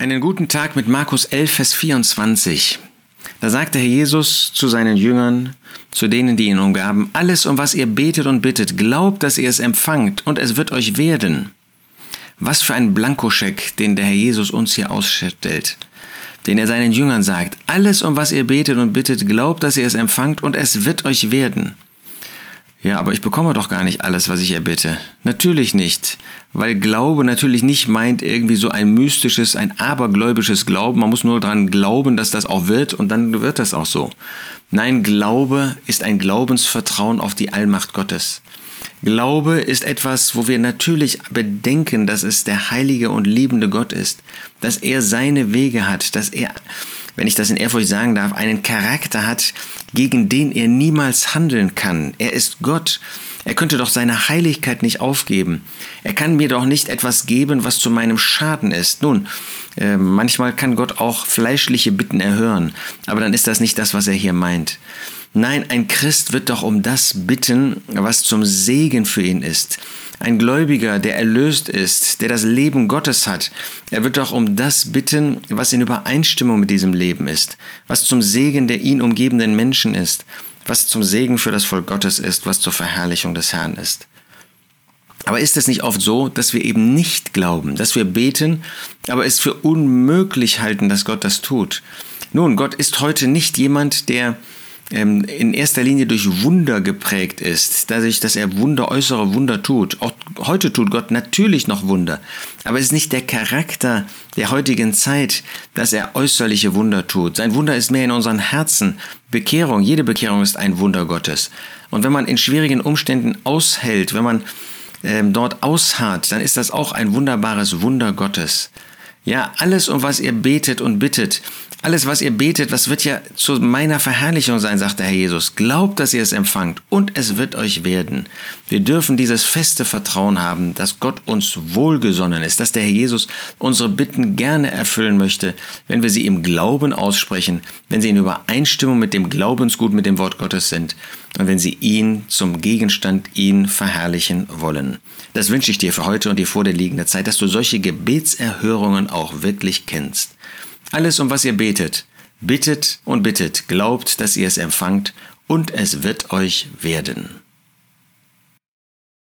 Einen guten Tag mit Markus 11, Vers 24. Da sagte Herr Jesus zu seinen Jüngern, zu denen, die ihn umgaben, alles, um was ihr betet und bittet, glaubt, dass ihr es empfangt, und es wird euch werden. Was für ein Blankoscheck, den der Herr Jesus uns hier ausstellt, den er seinen Jüngern sagt, alles, um was ihr betet und bittet, glaubt, dass ihr es empfangt, und es wird euch werden. Ja, aber ich bekomme doch gar nicht alles, was ich erbitte. Natürlich nicht. Weil Glaube natürlich nicht meint irgendwie so ein mystisches, ein abergläubisches Glauben. Man muss nur daran glauben, dass das auch wird und dann wird das auch so. Nein, Glaube ist ein Glaubensvertrauen auf die Allmacht Gottes. Glaube ist etwas, wo wir natürlich bedenken, dass es der heilige und liebende Gott ist, dass er seine Wege hat, dass er wenn ich das in Ehrfurcht sagen darf, einen Charakter hat, gegen den er niemals handeln kann. Er ist Gott. Er könnte doch seine Heiligkeit nicht aufgeben. Er kann mir doch nicht etwas geben, was zu meinem Schaden ist. Nun, äh, manchmal kann Gott auch fleischliche Bitten erhören, aber dann ist das nicht das, was er hier meint. Nein, ein Christ wird doch um das bitten, was zum Segen für ihn ist. Ein Gläubiger, der erlöst ist, der das Leben Gottes hat, er wird doch um das bitten, was in Übereinstimmung mit diesem Leben ist, was zum Segen der ihn umgebenden Menschen ist, was zum Segen für das Volk Gottes ist, was zur Verherrlichung des Herrn ist. Aber ist es nicht oft so, dass wir eben nicht glauben, dass wir beten, aber es für unmöglich halten, dass Gott das tut? Nun, Gott ist heute nicht jemand, der in erster Linie durch Wunder geprägt ist, dadurch, dass er Wunder, äußere Wunder tut. Auch heute tut Gott natürlich noch Wunder, aber es ist nicht der Charakter der heutigen Zeit, dass er äußerliche Wunder tut. Sein Wunder ist mehr in unseren Herzen. Bekehrung, jede Bekehrung ist ein Wunder Gottes. Und wenn man in schwierigen Umständen aushält, wenn man ähm, dort ausharrt, dann ist das auch ein wunderbares Wunder Gottes. Ja, alles, um was ihr betet und bittet, alles, was ihr betet, was wird ja zu meiner Verherrlichung sein, sagt der Herr Jesus. Glaubt, dass ihr es empfangt und es wird euch werden. Wir dürfen dieses feste Vertrauen haben, dass Gott uns wohlgesonnen ist, dass der Herr Jesus unsere Bitten gerne erfüllen möchte, wenn wir sie im Glauben aussprechen, wenn sie in Übereinstimmung mit dem Glaubensgut, mit dem Wort Gottes sind und wenn sie ihn zum Gegenstand, ihn verherrlichen wollen. Das wünsche ich dir für heute und die vor dir liegende Zeit, dass du solche Gebetserhörungen auch wirklich kennst. Alles, um was ihr betet, bittet und bittet, glaubt, dass ihr es empfangt, und es wird euch werden.